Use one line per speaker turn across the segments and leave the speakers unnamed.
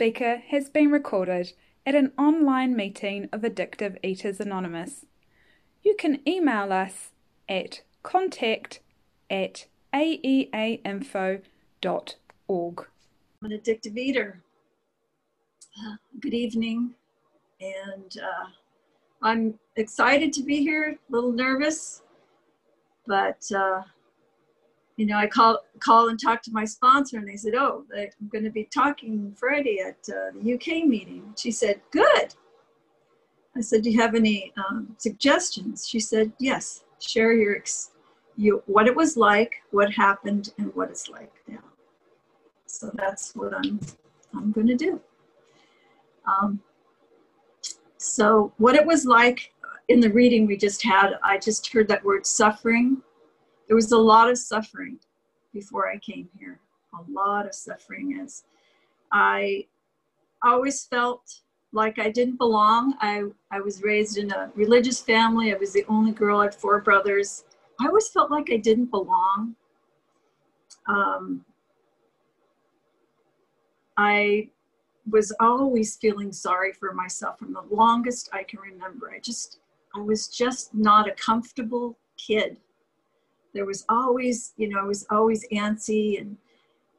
speaker has been recorded at an online meeting of Addictive Eaters Anonymous. You can email us at contact at aeainfo.org.
I'm an addictive eater. Uh, good evening, and uh, I'm excited to be here, a little nervous, but uh, you know, I call call and talk to my sponsor, and they said, "Oh, I'm going to be talking Friday at uh, the UK meeting." She said, "Good." I said, "Do you have any um, suggestions?" She said, "Yes. Share your ex- you what it was like, what happened, and what it's like now." So that's what I'm I'm going to do. Um, so what it was like in the reading we just had, I just heard that word suffering there was a lot of suffering before I came here. A lot of suffering as I always felt like I didn't belong. I, I was raised in a religious family. I was the only girl. I had four brothers. I always felt like I didn't belong. Um, I was always feeling sorry for myself from the longest I can remember. I just, I was just not a comfortable kid there was always, you know, I was always antsy and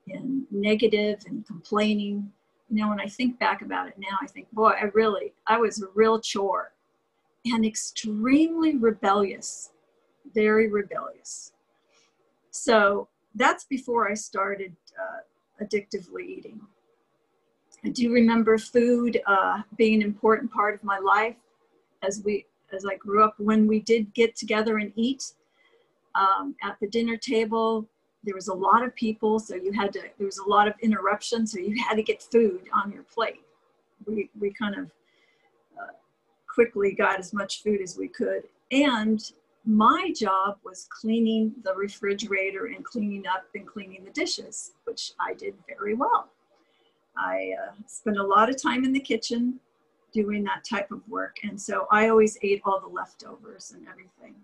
and negative and complaining. You know, when I think back about it now, I think, boy, I really, I was a real chore and extremely rebellious, very rebellious. So that's before I started uh, addictively eating. I do remember food uh, being an important part of my life as we, as I grew up. When we did get together and eat, um, at the dinner table there was a lot of people so you had to there was a lot of interruption so you had to get food on your plate. We, we kind of uh, quickly got as much food as we could. And my job was cleaning the refrigerator and cleaning up and cleaning the dishes which i did very well. I uh, spent a lot of time in the kitchen doing that type of work and so i always ate all the leftovers and everything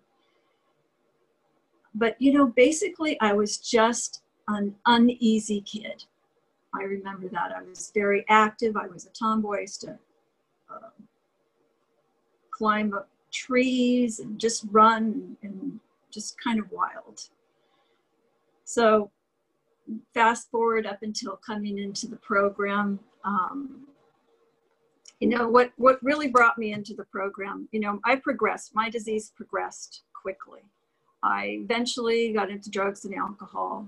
but you know, basically, I was just an uneasy kid. I remember that. I was very active. I was a tomboy. Used to uh, climb up trees and just run and just kind of wild. So, fast forward up until coming into the program. Um, you know what what really brought me into the program you know i progressed my disease progressed quickly I eventually got into drugs and alcohol.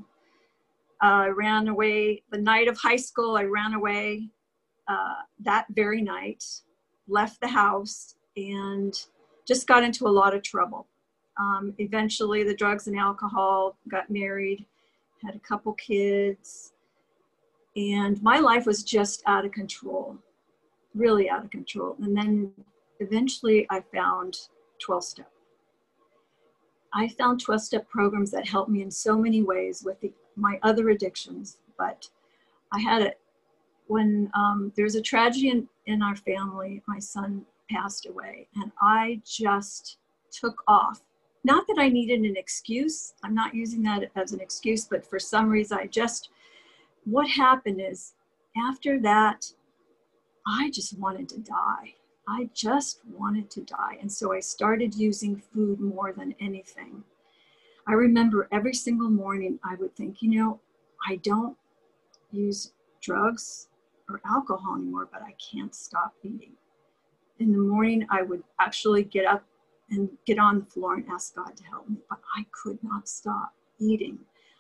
Uh, I ran away the night of high school. I ran away uh, that very night, left the house, and just got into a lot of trouble. Um, eventually, the drugs and alcohol, got married, had a couple kids, and my life was just out of control, really out of control. And then eventually, I found 12 step. I found 12 step programs that helped me in so many ways with the, my other addictions. But I had it when um, there was a tragedy in, in our family, my son passed away, and I just took off. Not that I needed an excuse, I'm not using that as an excuse, but for some reason, I just, what happened is after that, I just wanted to die. I just wanted to die. And so I started using food more than anything. I remember every single morning I would think, you know, I don't use drugs or alcohol anymore, but I can't stop eating. In the morning, I would actually get up and get on the floor and ask God to help me, but I could not stop eating.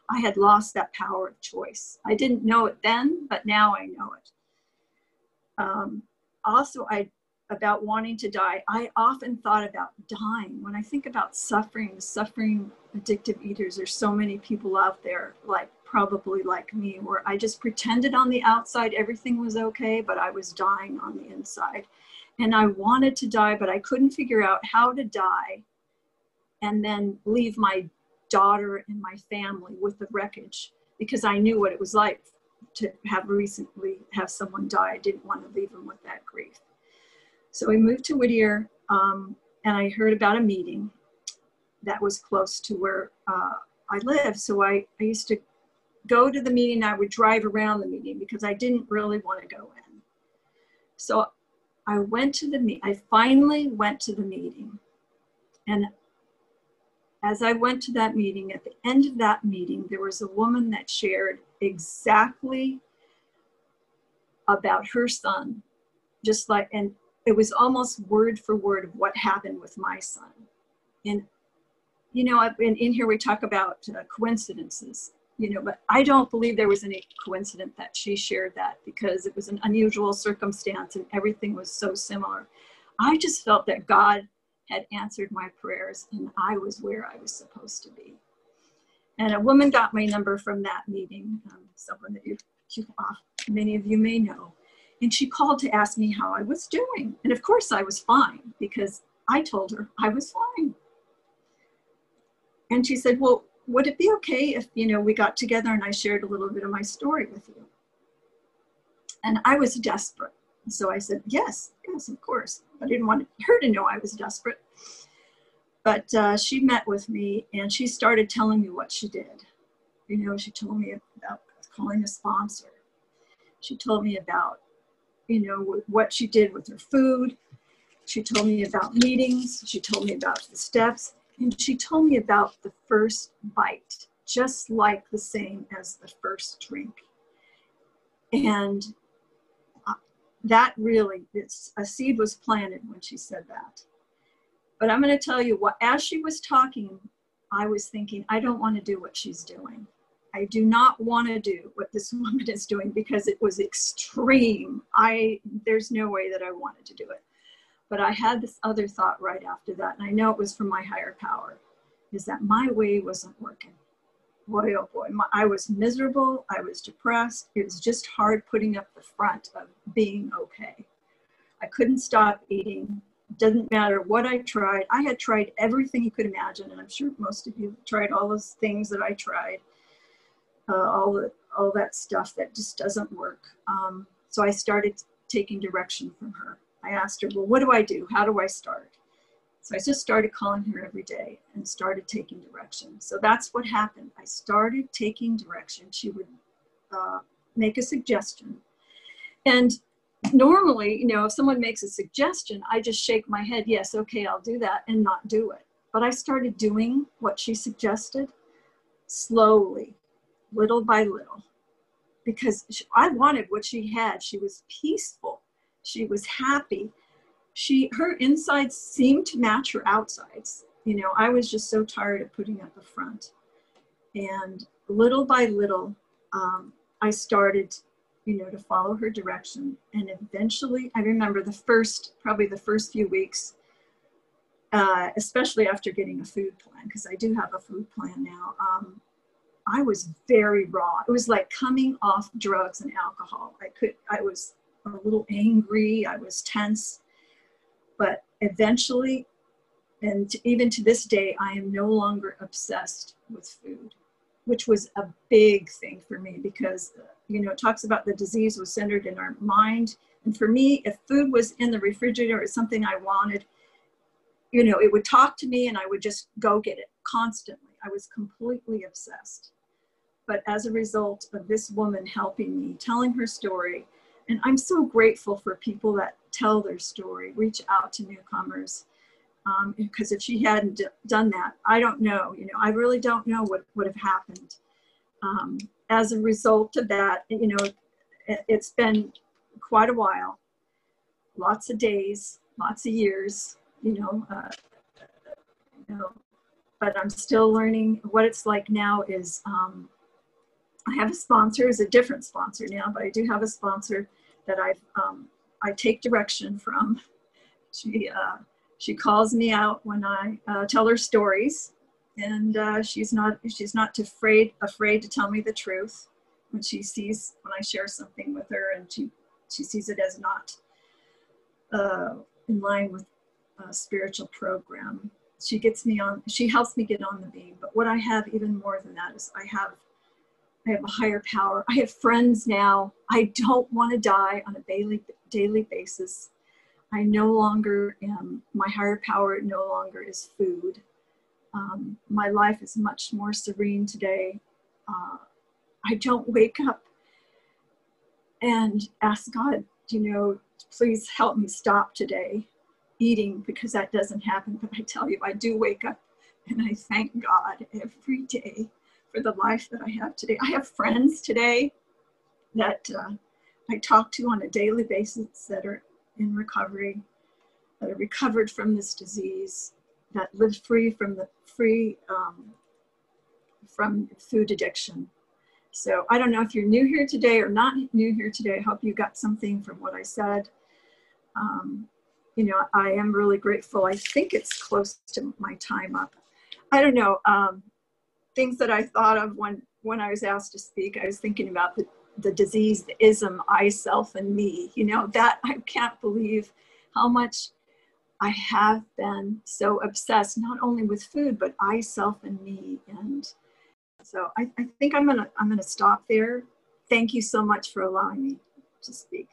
I had lost that power of choice. I didn't know it then, but now I know it. Um, also, I about wanting to die, I often thought about dying. When I think about suffering, suffering addictive eaters, there's so many people out there, like probably like me, where I just pretended on the outside everything was okay, but I was dying on the inside. And I wanted to die, but I couldn't figure out how to die and then leave my daughter and my family with the wreckage because I knew what it was like to have recently have someone die. I didn't want to leave them with that grief. So we moved to Whittier, um, and I heard about a meeting that was close to where uh, I live. So I, I used to go to the meeting. I would drive around the meeting because I didn't really want to go in. So I went to the meet. I finally went to the meeting. And as I went to that meeting, at the end of that meeting, there was a woman that shared exactly about her son, just like, and it was almost word for word of what happened with my son. And, you know, in, in here we talk about uh, coincidences, you know, but I don't believe there was any coincidence that she shared that because it was an unusual circumstance and everything was so similar. I just felt that God had answered my prayers and I was where I was supposed to be. And a woman got my number from that meeting, um, someone that you, you uh, many of you may know. And she called to ask me how I was doing. And of course, I was fine because I told her I was fine. And she said, Well, would it be okay if, you know, we got together and I shared a little bit of my story with you? And I was desperate. So I said, Yes, yes, of course. I didn't want her to know I was desperate. But uh, she met with me and she started telling me what she did. You know, she told me about calling a sponsor. She told me about you know, what she did with her food. She told me about meetings. She told me about the steps. And she told me about the first bite, just like the same as the first drink. And uh, that really, it's, a seed was planted when she said that. But I'm going to tell you what, as she was talking, I was thinking, I don't want to do what she's doing. I do not want to do what this woman is doing because it was extreme. I there's no way that I wanted to do it. But I had this other thought right after that, and I know it was from my higher power, is that my way wasn't working. Boy, oh boy, my, I was miserable. I was depressed. It was just hard putting up the front of being okay. I couldn't stop eating. Doesn't matter what I tried. I had tried everything you could imagine, and I'm sure most of you tried all those things that I tried uh, all all that stuff that just doesn't work. Um, so I started taking direction from her. I asked her, well, what do I do? How do I start? So I just started calling her every day and started taking direction. So that's what happened. I started taking direction. She would uh, make a suggestion. And normally, you know, if someone makes a suggestion, I just shake my head, yes, okay, I'll do that, and not do it. But I started doing what she suggested slowly, little by little because she, I wanted what she had. She was peaceful. She was happy. She her insides seemed to match her outsides. You know, I was just so tired of putting up a front. And little by little, um, I started, you know, to follow her direction. And eventually, I remember the first, probably the first few weeks, uh, especially after getting a food plan, because I do have a food plan now. Um, I was very raw. It was like coming off drugs and alcohol. I could, I was a little angry. I was tense. But eventually, and even to this day, I am no longer obsessed with food, which was a big thing for me because, uh, you know, it talks about the disease was centered in our mind. And for me, if food was in the refrigerator or something I wanted, you know, it would talk to me and I would just go get it constantly. I was completely obsessed but as a result of this woman helping me, telling her story. And I'm so grateful for people that tell their story, reach out to newcomers. Um, because if she hadn't d- done that, I don't know, you know, I really don't know what would have happened. Um, as a result of that, you know, it, it's been quite a while, lots of days, lots of years, you know, uh, you know, but I'm still learning. What it's like now is um, I have a sponsor, is a different sponsor now, but I do have a sponsor that I um, I take direction from. She uh, she calls me out when I uh, tell her stories, and uh, she's not she's not afraid afraid to tell me the truth when she sees when I share something with her, and she she sees it as not uh, in line with a spiritual program. She gets me on. She helps me get on the beam. But what I have even more than that is I have I have a higher power. I have friends now. I don't want to die on a daily, daily basis. I no longer am, my higher power no longer is food. Um, my life is much more serene today. Uh, I don't wake up and ask God you know, please help me stop today eating because that doesn't happen. But I tell you, I do wake up and I thank God every day for the life that I have today. I have friends today that uh, I talk to on a daily basis that are in recovery, that are recovered from this disease, that live free from the free um, from food addiction. So I don't know if you're new here today or not new here today. I hope you got something from what I said. Um, you know, I am really grateful. I think it's close to my time up. I don't know. Um, things that I thought of when when I was asked to speak, I was thinking about the, the disease, the ism, I, self, and me. You know, that I can't believe how much I have been so obsessed, not only with food, but I, self, and me. And so I, I think I'm gonna I'm gonna stop there. Thank you so much for allowing me to speak.